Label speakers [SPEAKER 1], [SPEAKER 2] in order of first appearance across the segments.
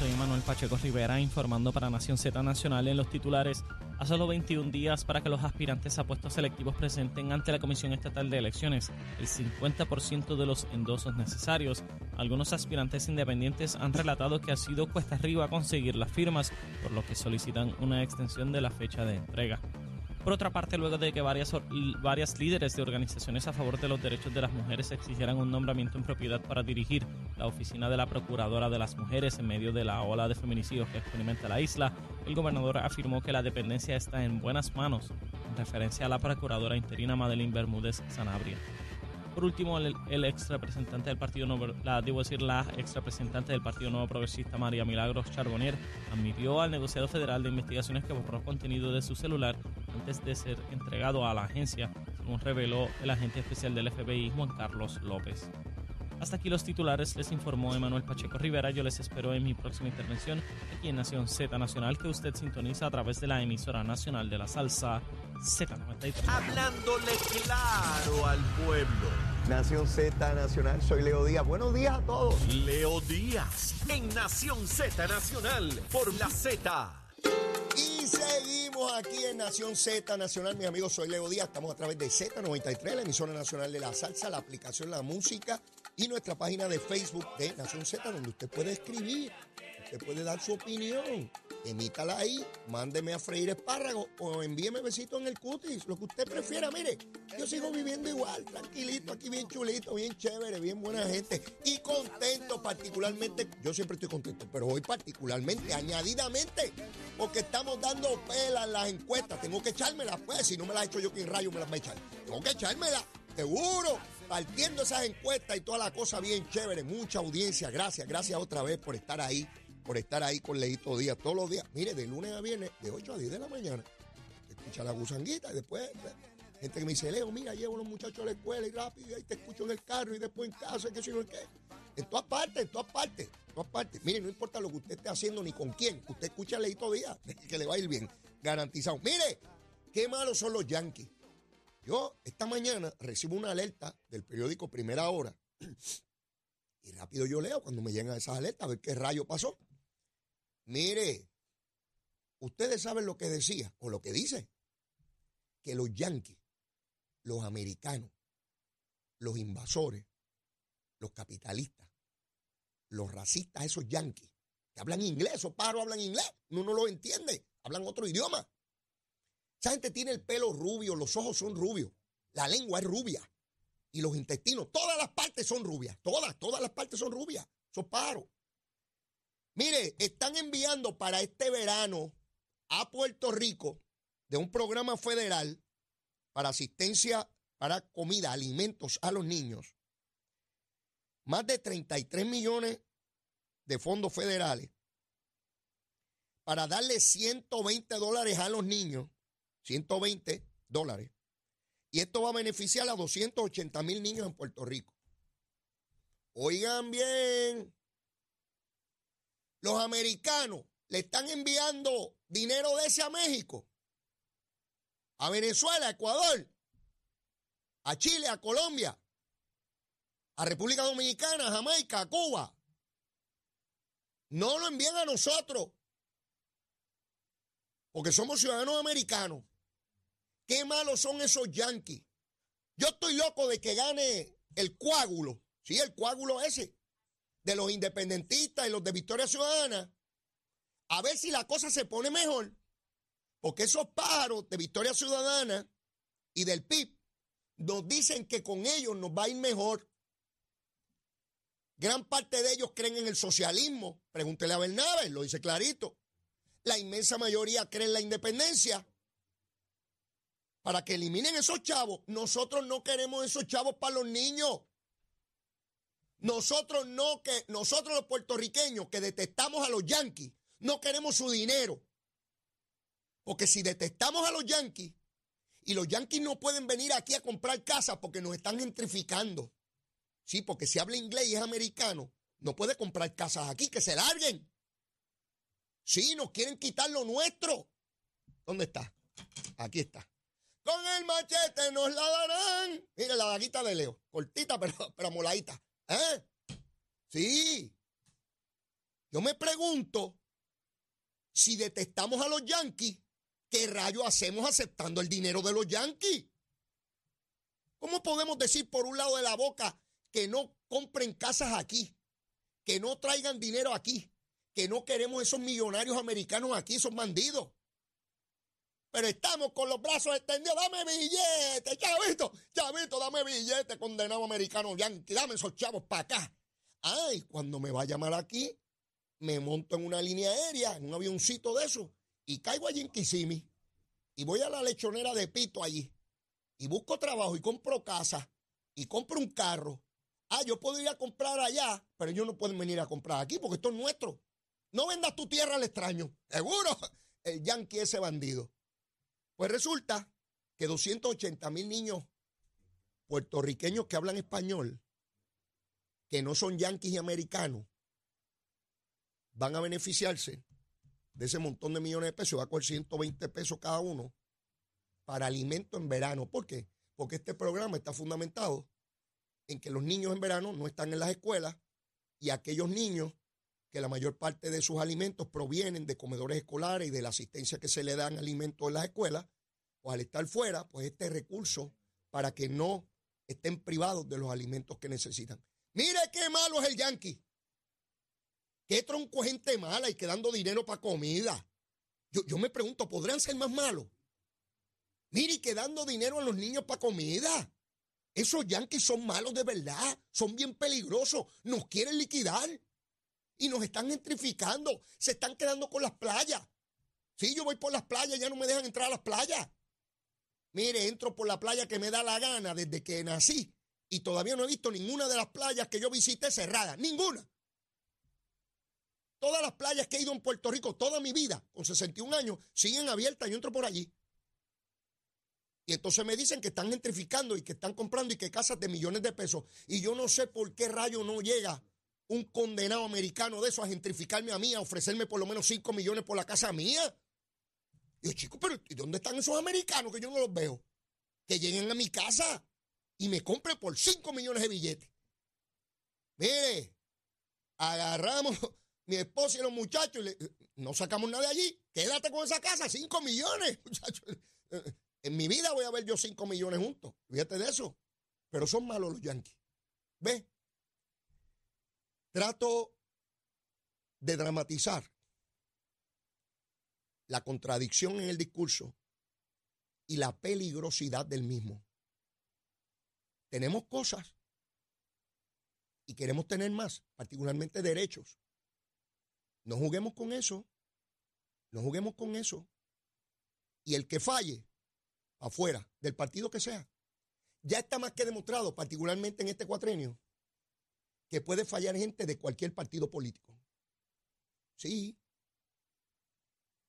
[SPEAKER 1] soy Manuel Pacheco Rivera informando para Nación Z Nacional en los titulares. A solo 21 días para que los aspirantes a puestos selectivos presenten ante la Comisión Estatal de Elecciones el 50% de los endosos necesarios. Algunos aspirantes independientes han relatado que ha sido cuesta arriba conseguir las firmas, por lo que solicitan una extensión de la fecha de entrega. Por otra parte, luego de que varias, varias líderes de organizaciones a favor de los derechos de las mujeres exigieran un nombramiento en propiedad para dirigir la oficina de la Procuradora de las Mujeres en medio de la ola de feminicidios que experimenta la isla, el gobernador afirmó que la dependencia está en buenas manos, en referencia a la Procuradora interina Madeline Bermúdez Sanabria. Por último, el, ex representante del Partido Nuevo, la, debo decir, la ex representante del Partido Nuevo Progresista María Milagros Charbonnier admitió al negociado federal de investigaciones que borró contenido de su celular antes de ser entregado a la agencia, según reveló el agente especial del FBI Juan Carlos López. Hasta aquí los titulares, les informó Emanuel Pacheco Rivera. Yo les espero en mi próxima intervención aquí en Nación Z Nacional, que usted sintoniza a través de la emisora nacional de la salsa Z93.
[SPEAKER 2] Hablándole claro al pueblo.
[SPEAKER 3] Nación Z Nacional, soy Leo Díaz. Buenos días a todos.
[SPEAKER 2] Leo Díaz, en Nación Z Nacional, por la Z.
[SPEAKER 3] Y seguimos aquí en Nación Z Nacional, mis amigos, soy Leo Díaz, estamos a través de Z93, la emisora nacional de la salsa, la aplicación La Música y nuestra página de Facebook de Nación Z, donde usted puede escribir, usted puede dar su opinión. Emítala ahí, mándeme a freír espárragos o envíeme besitos en el cutis, lo que usted prefiera. Mire, yo sigo viviendo igual, tranquilito, aquí bien chulito, bien chévere, bien buena gente y contento, particularmente. Yo siempre estoy contento, pero hoy particularmente, añadidamente, porque estamos dando pelas en las encuestas. Tengo que echármelas, pues, si no me las he hecho yo, ¿quién rayo me las va a echar? Tengo que echármelas, seguro partiendo esas encuestas y toda la cosa bien chévere. Mucha audiencia. Gracias, gracias otra vez por estar ahí, por estar ahí con Leito Díaz todos los días. Mire, de lunes a viernes, de 8 a 10 de la mañana. Escucha la gusanguita y después gente que me dice, Leo, mira, llevo a los muchachos a la escuela y rápido, y ahí te escucho en el carro y después en casa, que si no es qué. En todas partes, en todas partes, en todas partes. Mire, no importa lo que usted esté haciendo ni con quién, usted escucha a Leito Díaz, que le va a ir bien, garantizado. Mire, qué malos son los Yankees. Yo esta mañana recibo una alerta del periódico Primera Hora y rápido yo leo cuando me llegan esas alertas a ver qué rayo pasó. Mire, ustedes saben lo que decía o lo que dice, que los yanquis, los americanos, los invasores, los capitalistas, los racistas, esos yanquis, que hablan inglés, esos pájaros hablan inglés, uno no lo entiende, hablan otro idioma. Esa gente tiene el pelo rubio, los ojos son rubios, la lengua es rubia y los intestinos, todas las partes son rubias, todas, todas las partes son rubias, son pájaros. Mire, están enviando para este verano a Puerto Rico de un programa federal para asistencia para comida, alimentos a los niños, más de 33 millones de fondos federales para darle 120 dólares a los niños 120 dólares. Y esto va a beneficiar a 280 mil niños en Puerto Rico. Oigan bien, los americanos le están enviando dinero de ese a México, a Venezuela, a Ecuador, a Chile, a Colombia, a República Dominicana, a Jamaica, a Cuba. No lo envían a nosotros, porque somos ciudadanos americanos. Qué malos son esos yanquis. Yo estoy loco de que gane el coágulo, sí, el coágulo ese, de los independentistas y los de Victoria Ciudadana. A ver si la cosa se pone mejor. Porque esos pájaros de Victoria Ciudadana y del PIB nos dicen que con ellos nos va a ir mejor. Gran parte de ellos creen en el socialismo. Pregúntele a Bernabe, lo dice clarito. La inmensa mayoría cree en la independencia para que eliminen esos chavos. Nosotros no queremos esos chavos para los niños. Nosotros no que nosotros los puertorriqueños que detestamos a los yanquis, no queremos su dinero. Porque si detestamos a los yanquis y los yanquis no pueden venir aquí a comprar casas porque nos están gentrificando. Sí, porque si habla inglés y es americano, no puede comprar casas aquí, que se larguen. Sí, nos quieren quitar lo nuestro. ¿Dónde está? Aquí está. Con el machete nos la darán. Mira la daguita de Leo. Cortita, pero, pero moladita. ¿Eh? Sí. Yo me pregunto si detestamos a los yanquis, ¿qué rayo hacemos aceptando el dinero de los yanquis? ¿Cómo podemos decir por un lado de la boca que no compren casas aquí, que no traigan dinero aquí, que no queremos esos millonarios americanos aquí, esos bandidos? Pero estamos con los brazos extendidos. Dame billete, chavito, chavito, dame billete, condenado americano yankee. Dame esos chavos para acá. Ay, cuando me va a llamar aquí, me monto en una línea aérea, en un avioncito de eso, y caigo allí en Kissimmee. Y voy a la lechonera de Pito allí. Y busco trabajo y compro casa. Y compro un carro. Ah, yo puedo ir a comprar allá, pero ellos no pueden venir a comprar aquí porque esto es nuestro. No vendas tu tierra al extraño. Seguro, el yankee ese bandido. Pues resulta que 280 mil niños puertorriqueños que hablan español, que no son yanquis y americanos, van a beneficiarse de ese montón de millones de pesos, va a coger 120 pesos cada uno para alimento en verano. ¿Por qué? Porque este programa está fundamentado en que los niños en verano no están en las escuelas y aquellos niños que la mayor parte de sus alimentos provienen de comedores escolares y de la asistencia que se le dan alimentos en las escuelas, pues al estar fuera, pues este recurso para que no estén privados de los alimentos que necesitan. Mire qué malo es el yanqui. Qué tronco gente mala y quedando dinero para comida. Yo, yo me pregunto, ¿podrían ser más malos? Mire, y quedando dinero a los niños para comida. Esos yanquis son malos de verdad, son bien peligrosos, nos quieren liquidar y nos están gentrificando, se están quedando con las playas. Si yo voy por las playas, ya no me dejan entrar a las playas. Mire, entro por la playa que me da la gana desde que nací y todavía no he visto ninguna de las playas que yo visité cerrada, ninguna. Todas las playas que he ido en Puerto Rico toda mi vida, con 61 años, siguen abiertas, yo entro por allí. Y entonces me dicen que están gentrificando y que están comprando y que casas de millones de pesos. Y yo no sé por qué rayo no llega un condenado americano de eso a gentrificarme a mí, a ofrecerme por lo menos 5 millones por la casa mía. Y yo, chico, pero ¿y dónde están esos americanos que yo no los veo? Que lleguen a mi casa y me compren por 5 millones de billetes. Mire, agarramos mi esposa y los muchachos y le, no sacamos nada de allí. Quédate con esa casa, 5 millones, muchachos. En mi vida voy a ver yo 5 millones juntos. Fíjate de eso. Pero son malos los yanquis. ¿Ves? Trato de dramatizar la contradicción en el discurso y la peligrosidad del mismo. Tenemos cosas y queremos tener más, particularmente derechos. No juguemos con eso. No juguemos con eso. Y el que falle, afuera, del partido que sea, ya está más que demostrado, particularmente en este cuatrenio, que puede fallar gente de cualquier partido político. Sí.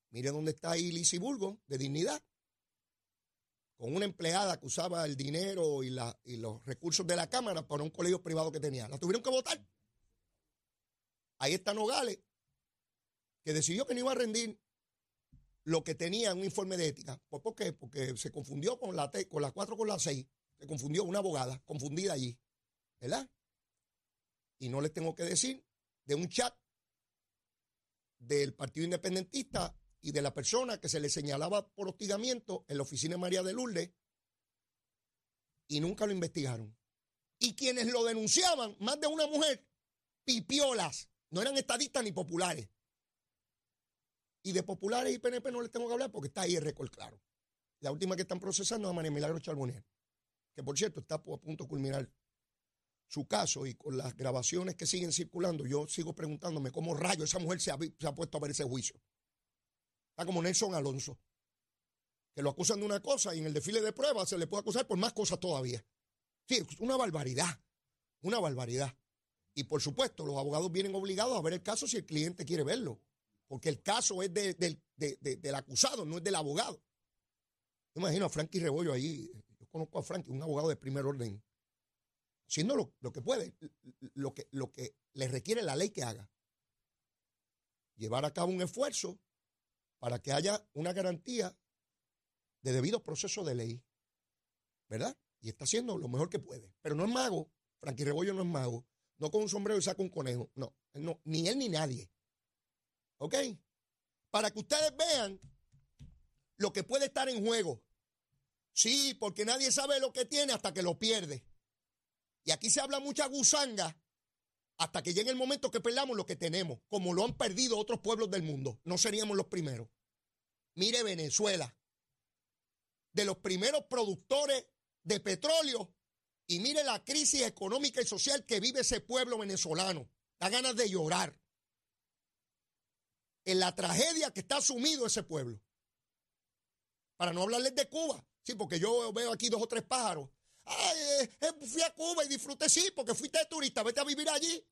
[SPEAKER 3] Mire dónde está ahí Burgo, de dignidad, con una empleada que usaba el dinero y, la, y los recursos de la Cámara para un colegio privado que tenía. La tuvieron que votar. Ahí está Nogales, que decidió que no iba a rendir lo que tenía en un informe de ética. ¿Por qué? Porque se confundió con la, con la 4 con la 6. Se confundió una abogada, confundida allí. ¿Verdad? Y no les tengo que decir, de un chat del Partido Independentista y de la persona que se le señalaba por hostigamiento en la oficina de María de Lourdes y nunca lo investigaron. Y quienes lo denunciaban, más de una mujer, pipiolas, no eran estadistas ni populares. Y de populares y PNP no les tengo que hablar porque está ahí el récord claro. La última que están procesando es a María Milagro Charbonnier, que por cierto está a punto de culminar su caso y con las grabaciones que siguen circulando, yo sigo preguntándome cómo rayo esa mujer se ha, puesto a ver ese juicio. Está como Nelson Alonso, que lo acusan de una cosa y en el desfile de pruebas se le puede acusar por más cosas todavía. Sí, una barbaridad, una barbaridad. Y por supuesto, los abogados vienen obligados a ver el caso si el cliente quiere verlo, porque el caso es del acusado, no es del abogado. Yo imagino a Frankie Rebollo ahí, yo conozco a Frankie, un abogado de primer orden haciendo lo, que puede, lo que, lo que le requiere la ley que haga. Llevar a cabo un esfuerzo para que haya una garantía de debido proceso de ley. ¿Verdad? Y está haciendo lo mejor que puede. Pero no es mago. Frankie Rebollo no es mago. No con un sombrero y saca un conejo. No, no ni él ni nadie. ¿Ok? Para que ustedes vean lo que puede estar en juego. Sí, porque nadie sabe lo que tiene hasta que lo pierde. Y aquí se habla mucha gusanga hasta que llegue el momento que perdamos lo que tenemos, como lo han perdido otros pueblos del mundo. No seríamos los primeros. Mire Venezuela, de los primeros productores de petróleo, y mire la crisis económica y social que vive ese pueblo venezolano. Da ganas de llorar. En la tragedia que está sumido ese pueblo. Para no hablarles de Cuba. Sí, porque yo veo aquí dos o tres pájaros. Eh, eh, fui a Cuba y disfruté, sí, porque fuiste turista, vete a vivir allí.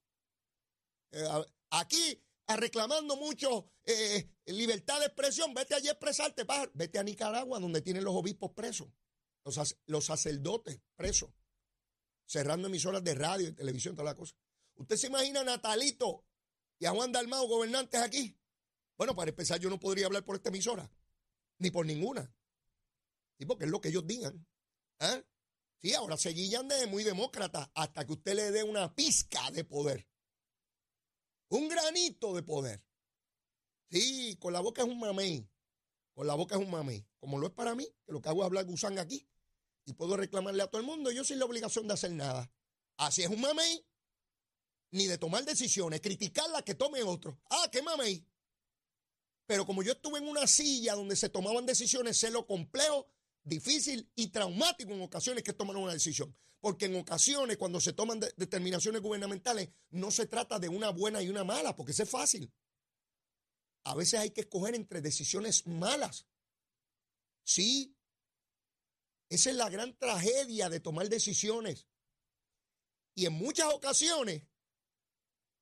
[SPEAKER 3] Eh, aquí, reclamando mucho libertad de expresión, vete allí a expresarte. Vete a Nicaragua, donde tienen los obispos presos, los, los sacerdotes presos, cerrando emisoras de radio y televisión, toda la cosa. ¿Usted se imagina a Natalito y a Juan Dalmao, gobernantes aquí? Bueno, para empezar, yo no podría hablar por esta emisora, ni por ninguna. Sí, porque es lo que ellos digan. ¿Ah? Sí, ahora se guillan de muy demócrata hasta que usted le dé una pizca de poder. Un granito de poder. Sí, con la boca es un mamey. Con la boca es un mamey. Como lo es para mí, que lo que hago es hablar gusán aquí. Y puedo reclamarle a todo el mundo, yo sin la obligación de hacer nada. Así es un mamey. Ni de tomar decisiones, criticar la que tome otro. Ah, qué mamey. Pero como yo estuve en una silla donde se tomaban decisiones, sé lo complejo difícil y traumático en ocasiones que toman una decisión. Porque en ocasiones, cuando se toman determinaciones gubernamentales, no se trata de una buena y una mala, porque eso es fácil. A veces hay que escoger entre decisiones malas. Sí, esa es la gran tragedia de tomar decisiones. Y en muchas ocasiones,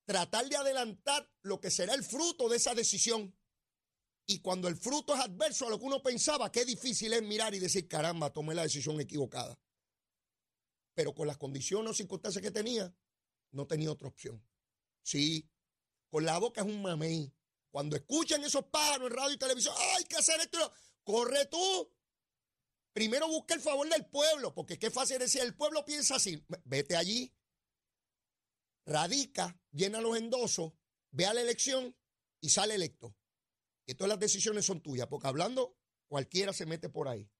[SPEAKER 3] tratar de adelantar lo que será el fruto de esa decisión. Y cuando el fruto es adverso a lo que uno pensaba, qué difícil es mirar y decir, caramba, tomé la decisión equivocada. Pero con las condiciones o circunstancias que tenía, no tenía otra opción. Sí, con la boca es un mamey. Cuando escuchan esos pájaros en radio y televisión, hay que hacer esto. Corre tú. Primero busca el favor del pueblo, porque qué fácil decir, el pueblo piensa así. Vete allí, radica, llena los endosos, ve a la elección y sale electo que todas las decisiones son tuyas, porque hablando, cualquiera se mete por ahí.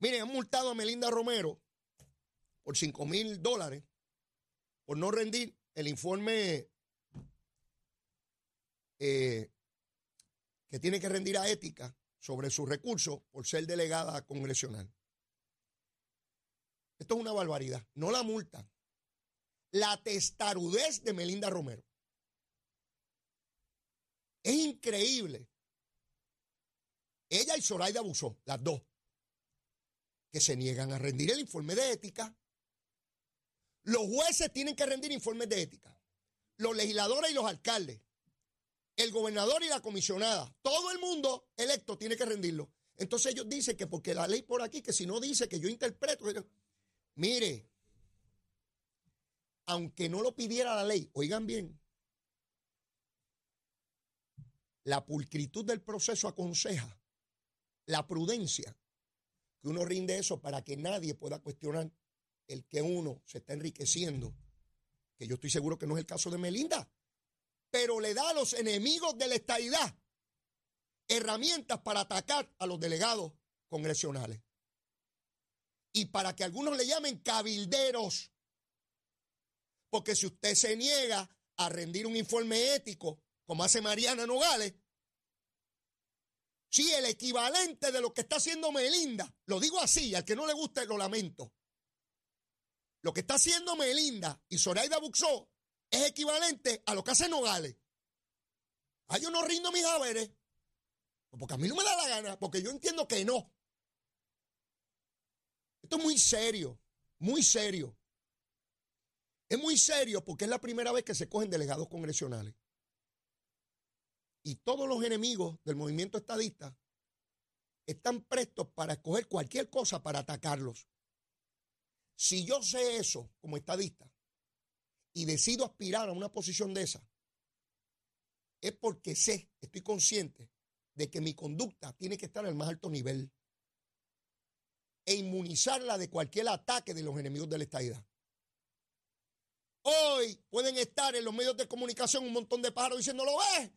[SPEAKER 3] Miren, han multado a Melinda Romero por 5 mil dólares por no rendir el informe eh, que tiene que rendir a ética sobre sus recursos por ser delegada congresional. Esto es una barbaridad. No la multan. La testarudez de Melinda Romero. Es increíble. Ella y Zoraida abusó, las dos, que se niegan a rendir el informe de ética. Los jueces tienen que rendir informes de ética. Los legisladores y los alcaldes. El gobernador y la comisionada. Todo el mundo electo tiene que rendirlo. Entonces ellos dicen que porque la ley por aquí, que si no dice que yo interpreto. Mire, aunque no lo pidiera la ley, oigan bien, la pulcritud del proceso aconseja, la prudencia, que uno rinde eso para que nadie pueda cuestionar el que uno se está enriqueciendo, que yo estoy seguro que no es el caso de Melinda, pero le da a los enemigos de la estadidad herramientas para atacar a los delegados congresionales. Y para que algunos le llamen cabilderos. Porque si usted se niega a rendir un informe ético como hace Mariana Nogales, si el equivalente de lo que está haciendo Melinda, lo digo así, al que no le guste lo lamento. Lo que está haciendo Melinda y Zoraida Buxó es equivalente a lo que hace Nogales. Ah, yo no rindo mis haberes. Porque a mí no me da la gana, porque yo entiendo que no. Esto es muy serio, muy serio. Es muy serio porque es la primera vez que se cogen delegados congresionales y todos los enemigos del movimiento estadista están prestos para escoger cualquier cosa para atacarlos. Si yo sé eso como estadista y decido aspirar a una posición de esa, es porque sé, estoy consciente de que mi conducta tiene que estar al más alto nivel e inmunizarla de cualquier ataque de los enemigos de la estadidad. Hoy pueden estar en los medios de comunicación un montón de pájaros diciendo, ¿lo ves?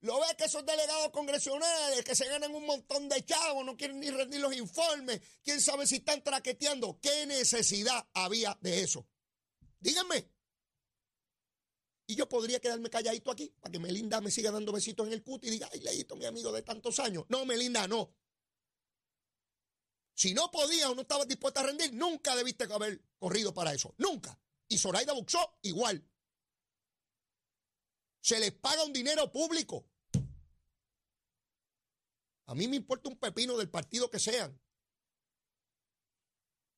[SPEAKER 3] Lo ve que esos delegados congresionales que se ganan un montón de chavos, no quieren ni rendir los informes, quién sabe si están traqueteando. ¿Qué necesidad había de eso? Díganme. Y yo podría quedarme calladito aquí para que Melinda me siga dando besitos en el cut y diga, ay, Leito, mi amigo de tantos años. No, Melinda, no. Si no podía o no estaba dispuesta a rendir, nunca debiste haber corrido para eso. Nunca. Y Zoraida Buxó, igual. Se les paga un dinero público. A mí me importa un pepino del partido que sean.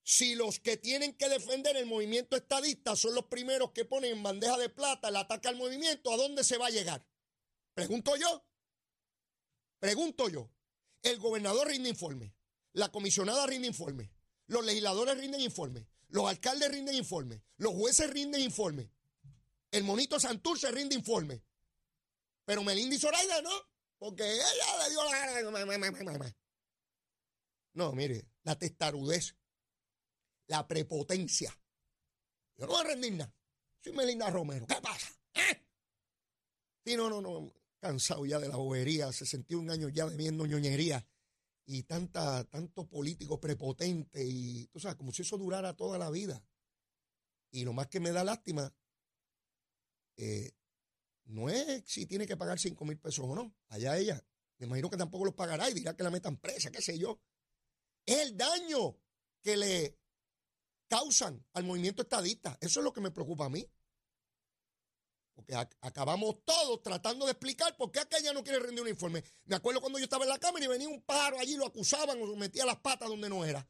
[SPEAKER 3] Si los que tienen que defender el movimiento estadista son los primeros que ponen en bandeja de plata el ataque al movimiento, ¿a dónde se va a llegar? Pregunto yo. Pregunto yo. El gobernador rinde informe. La comisionada rinde informe. Los legisladores rinden informe. Los alcaldes rinden informe. Los jueces rinden informe. El monito Santurce rinde informe. Pero Melinda y no. Porque ella le dio la. No, mire, la testarudez la prepotencia. Yo no voy a rendir nada. Soy Melinda Romero. ¿Qué pasa? ¿Eh? Sí, no, no, no. Cansado ya de la bobería. 61 años ya bebiendo ñoñería. Y tanta, tanto político prepotente. Y tú sabes, como si eso durara toda la vida. Y lo más que me da lástima, eh, no es si tiene que pagar 5 mil pesos o no. Allá ella. Me imagino que tampoco los pagará y dirá que la metan presa, qué sé yo. Es el daño que le causan al movimiento estadista. Eso es lo que me preocupa a mí. Porque acabamos todos tratando de explicar por qué aquella no quiere rendir un informe. Me acuerdo cuando yo estaba en la Cámara y venía un pájaro allí, lo acusaban o metía las patas donde no era.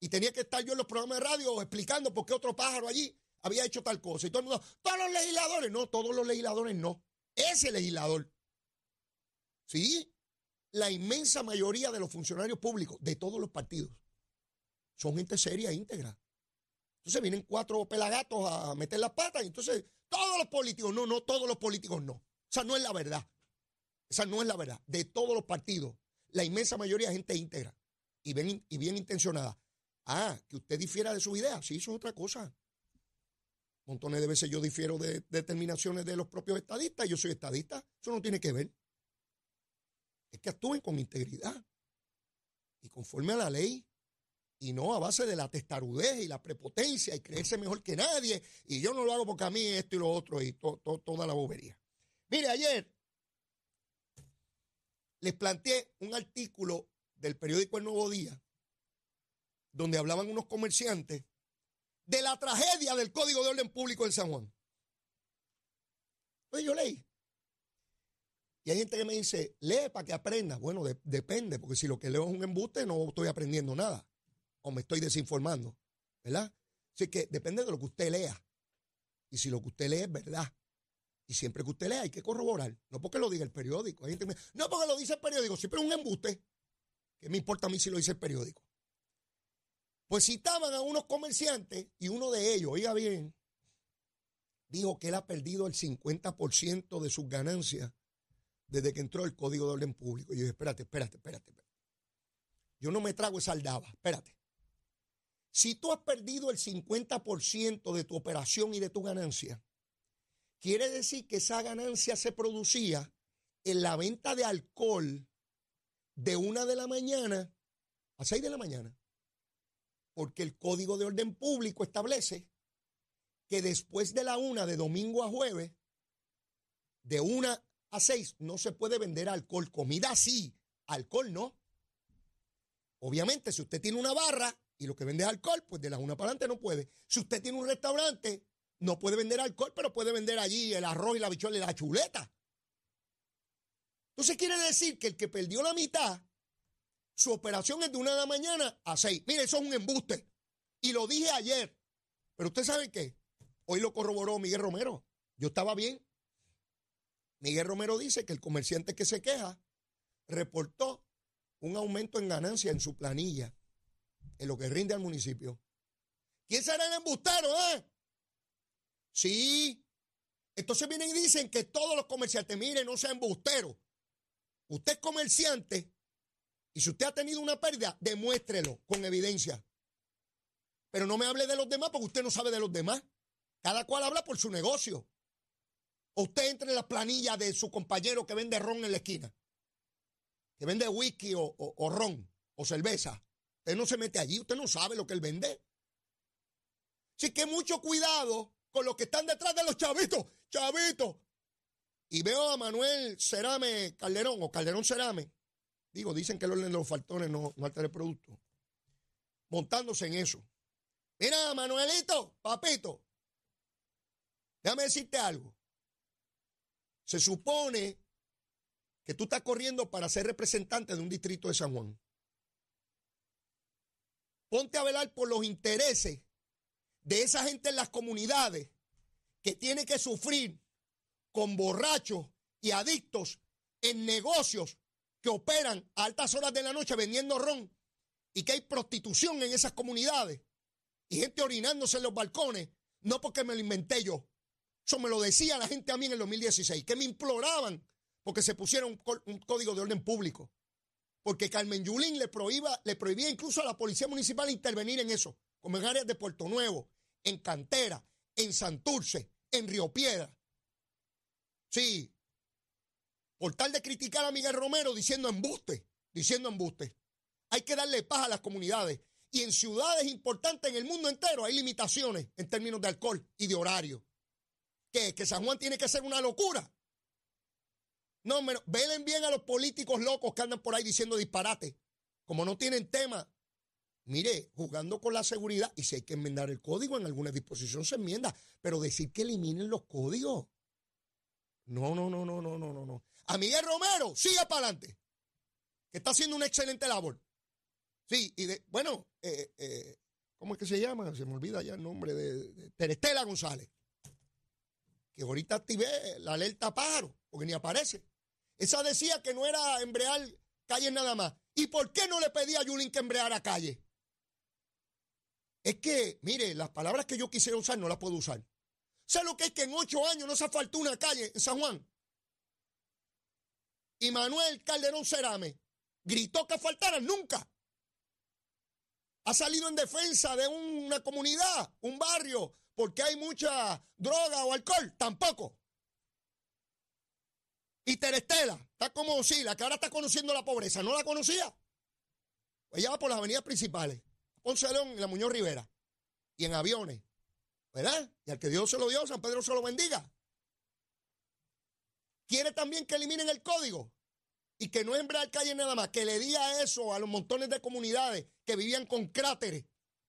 [SPEAKER 3] Y tenía que estar yo en los programas de radio explicando por qué otro pájaro allí había hecho tal cosa. Y todo el mundo, todos los legisladores, no, todos los legisladores no. Ese legislador. Sí, la inmensa mayoría de los funcionarios públicos de todos los partidos son gente seria e íntegra. Entonces vienen cuatro pelagatos a meter las patas y entonces todos los políticos, no, no, todos los políticos no. Esa no es la verdad. Esa no es la verdad. De todos los partidos, la inmensa mayoría es gente íntegra y bien, y bien intencionada. Ah, que usted difiera de su idea, sí, eso es otra cosa. Montones de veces yo difiero de determinaciones de los propios estadistas, yo soy estadista, eso no tiene que ver. Es que actúen con integridad y conforme a la ley y no a base de la testarudez y la prepotencia y creerse mejor que nadie. Y yo no lo hago porque a mí esto y lo otro y toda la bobería. Mire, ayer les planteé un artículo del periódico El Nuevo Día donde hablaban unos comerciantes de la tragedia del Código de Orden Público en San Juan. Pues yo leí. Y hay gente que me dice, lee para que aprenda. Bueno, depende, porque si lo que leo es un embuste, no estoy aprendiendo nada o me estoy desinformando, ¿verdad? Así que depende de lo que usted lea. Y si lo que usted lee es verdad. Y siempre que usted lea hay que corroborar. No porque lo diga el periódico. no porque lo dice el periódico, siempre es un embuste. ¿Qué me importa a mí si lo dice el periódico? Pues citaban a unos comerciantes y uno de ellos, oiga bien, dijo que él ha perdido el 50% de sus ganancias desde que entró el Código de Orden Público. Y yo dije, espérate, espérate, espérate. espérate. Yo no me trago esa aldaba, espérate. Si tú has perdido el 50% de tu operación y de tu ganancia, quiere decir que esa ganancia se producía en la venta de alcohol de una de la mañana a seis de la mañana. Porque el Código de Orden Público establece que después de la una de domingo a jueves, de una a seis, no se puede vender alcohol. Comida sí, alcohol no. Obviamente, si usted tiene una barra y lo que vende es alcohol, pues de la una para adelante no puede. Si usted tiene un restaurante, no puede vender alcohol, pero puede vender allí el arroz y la bichuela y la chuleta. Entonces quiere decir que el que perdió la mitad, su operación es de una de la mañana a seis. Mire, eso es un embuste. Y lo dije ayer. Pero usted sabe qué? Hoy lo corroboró Miguel Romero. Yo estaba bien. Miguel Romero dice que el comerciante que se queja reportó un aumento en ganancia en su planilla en lo que rinde al municipio. ¿Quién será el embustero, eh? Sí. Entonces vienen y dicen que todos los comerciantes, miren, no sea embustero. Usted es comerciante y si usted ha tenido una pérdida, demuéstrelo con evidencia. Pero no me hable de los demás porque usted no sabe de los demás. Cada cual habla por su negocio. O usted entra en la planilla de su compañero que vende ron en la esquina, que vende whisky o, o ron o cerveza. Usted no se mete allí, usted no sabe lo que él vende. Así que mucho cuidado con los que están detrás de los chavitos, chavitos. Y veo a Manuel Cerame Calderón o Calderón Cerame. Digo, dicen que el orden de los faltones no, no altera el producto. Montándose en eso. Mira, Manuelito, papito. Déjame decirte algo. Se supone que tú estás corriendo para ser representante de un distrito de San Juan. Ponte a velar por los intereses de esa gente en las comunidades que tiene que sufrir con borrachos y adictos en negocios que operan a altas horas de la noche vendiendo ron y que hay prostitución en esas comunidades y gente orinándose en los balcones, no porque me lo inventé yo. Eso me lo decía la gente a mí en el 2016, que me imploraban porque se pusieron un, código de orden público. Porque Carmen Yulín le, le prohibía incluso a la Policía Municipal intervenir en eso, como en áreas de Puerto Nuevo, en Cantera, en Santurce, en Río Piedra. Sí. Por tal de criticar a Miguel Romero diciendo embuste, diciendo embuste. Hay que darle paz a las comunidades. Y en ciudades importantes en el mundo entero hay limitaciones en términos de alcohol y de horario. ¿Qué? ¿Que San Juan tiene que ser una locura? No, pero velen bien a los políticos locos que andan por ahí diciendo disparate. Como no tienen tema, Mire, jugando con la seguridad, y si hay que enmendar el código, en alguna disposición se enmienda, pero decir que eliminen los códigos. No, no, no, no, no, no, no, no. A Miguel Romero, siga para adelante, que está haciendo una excelente labor. Sí, y de, bueno, eh, eh, ¿cómo es que se llama? Se me olvida ya el nombre de, Terestela González. Que ahorita activé la alerta pájaro, porque ni aparece. Esa decía que no era embrear calles nada más. ¿Y por qué no le pedía a Yulín que embreara calle? Es que, mire, las palabras que yo quisiera usar no las puedo usar. ¿Sabe lo que es que en ocho años no se faltó una calle en San Juan? Y Manuel Calderón Cerame gritó que faltara nunca. Ha salido en defensa de una comunidad, un barrio, porque hay mucha droga o alcohol. Tampoco. Y Terestela, está como si la que ahora está conociendo la pobreza, ¿no la conocía? Ella va por las avenidas principales. Ponce León y la Muñoz Rivera. Y en aviones. ¿Verdad? Y al que Dios se lo dio, San Pedro se lo bendiga. Quiere también que eliminen el código. Y que no embrear calle nada más. Que le diga eso a los montones de comunidades que vivían con cráteres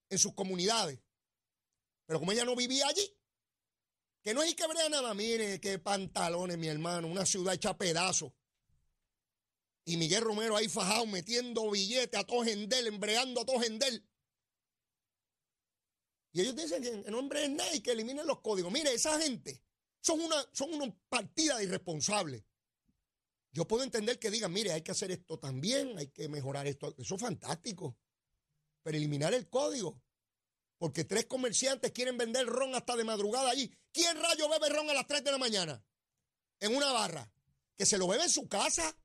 [SPEAKER 3] en sus comunidades. Pero como ella no vivía allí, que no hay que brea nada. Mire qué pantalones, mi hermano. Una ciudad hecha pedazos. Y Miguel Romero ahí fajado, metiendo billetes a todo gendel, embreando a todo gendel. Y ellos dicen que en nombre de nada que eliminen los códigos. Mire, esa gente son una, son una partida de irresponsables. Yo puedo entender que digan, mire, hay que hacer esto también, hay que mejorar esto. Eso es fantástico. Pero eliminar el código. Porque tres comerciantes quieren vender ron hasta de madrugada allí. ¿Quién rayo bebe ron a las 3 de la mañana? En una barra. Que se lo bebe en su casa.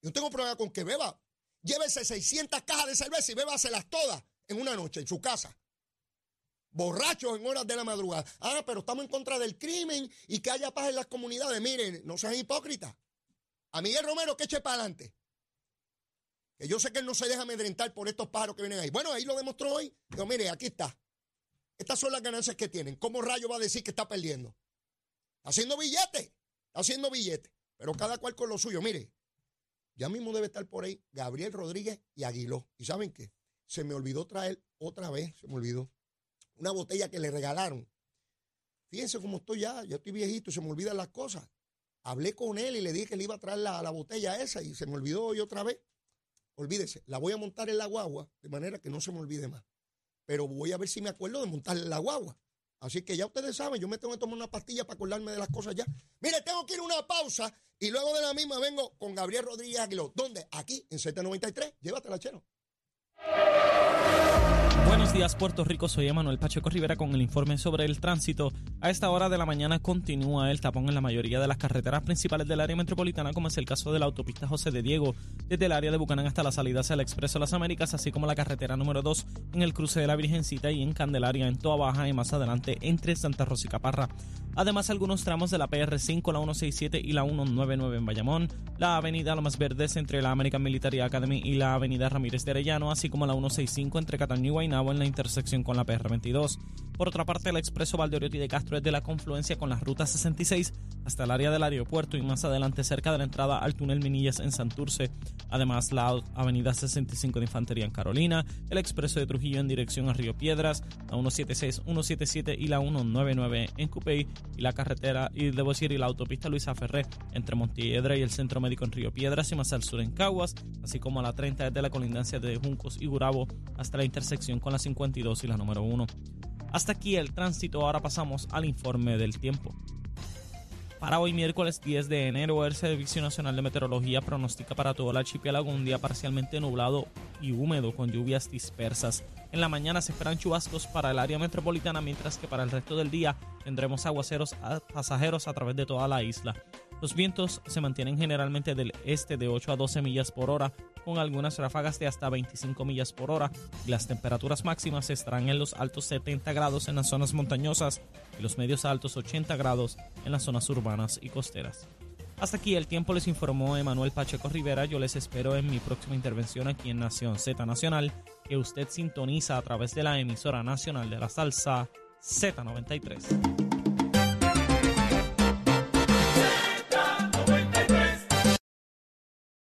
[SPEAKER 3] Yo tengo problema con que beba. Llévese 600 cajas de cerveza y bébaselas todas en una noche en su casa borrachos en horas de la madrugada. Ah, pero estamos en contra del crimen y que haya paz en las comunidades. Miren, no sean hipócritas. A Miguel Romero que eche para adelante. Que yo sé que él no se deja amedrentar por estos pájaros que vienen ahí. Bueno, ahí lo demostró hoy. Pero mire, aquí está. Estas son las ganancias que tienen. ¿Cómo rayo va a decir que está perdiendo? Haciendo billete. Está haciendo billete. Pero cada cual con lo suyo. Mire, ya mismo debe estar por ahí Gabriel Rodríguez y Aguiló. ¿Y saben qué? Se me olvidó traer otra vez, se me olvidó una botella que le regalaron. Fíjense cómo estoy ya, ya estoy viejito se me olvidan las cosas. Hablé con él y le dije que le iba a traer la, la botella esa y se me olvidó hoy otra vez. Olvídese, la voy a montar en la guagua de manera que no se me olvide más. Pero voy a ver si me acuerdo de montarla en la guagua. Así que ya ustedes saben, yo me tengo que tomar una pastilla para acordarme de las cosas ya. Mire, tengo que ir a una pausa y luego de la misma vengo con Gabriel Rodríguez Aguiló. ¿Dónde? Aquí, en Z93. Llévatela, chero.
[SPEAKER 1] Bueno, Buenos días, Puerto Rico. Soy Emanuel Pacheco Rivera con el informe sobre el tránsito. A esta hora de la mañana continúa el tapón en la mayoría de las carreteras principales del área metropolitana, como es el caso de la autopista José de Diego, desde el área de Bucanán hasta la salida hacia el Expreso las Américas, así como la carretera número 2 en el cruce de la Virgencita y en Candelaria, en Toa Baja y más adelante entre Santa Rosa y Caparra. Además, algunos tramos de la PR5, la 167 y la 199 en Bayamón, la avenida Lomas Verdes entre la American Military Academy y la avenida Ramírez de Arellano, así como la 165 entre Cataño y Guaynabo en la intersección con la PR22. Por otra parte, el expreso Valdeoriotti de Castro es de la confluencia con la ruta 66 hasta el área del aeropuerto y más adelante cerca de la entrada al túnel Minillas en Santurce. Además, la avenida 65 de Infantería en Carolina, el expreso de Trujillo en dirección a Río Piedras, la 176, 177 y la 199 en Cupey y la carretera, y debo decir, y la autopista Luisa Ferré entre Montiedra y el Centro Médico en Río Piedras y más al sur en Caguas, así como la 30 desde la colindancia de Juncos y Gurabo hasta la intersección con la 52 y la número 1. Hasta aquí el tránsito, ahora pasamos al informe del tiempo. Para hoy miércoles 10 de enero, el Servicio Nacional de Meteorología pronostica para todo el archipiélago un día parcialmente nublado y húmedo con lluvias dispersas. En la mañana se esperan chubascos para el área metropolitana, mientras que para el resto del día tendremos aguaceros pasajeros a través de toda la isla. Los vientos se mantienen generalmente del este de 8 a 12 millas por hora, con algunas ráfagas de hasta 25 millas por hora, y las temperaturas máximas estarán en los altos 70 grados en las zonas montañosas y los medios altos 80 grados en las zonas urbanas y costeras. Hasta aquí el tiempo les informó Emanuel Pacheco Rivera. Yo les espero en mi próxima intervención aquí en Nación Z Nacional, que usted sintoniza a través de la emisora nacional de la salsa Z93.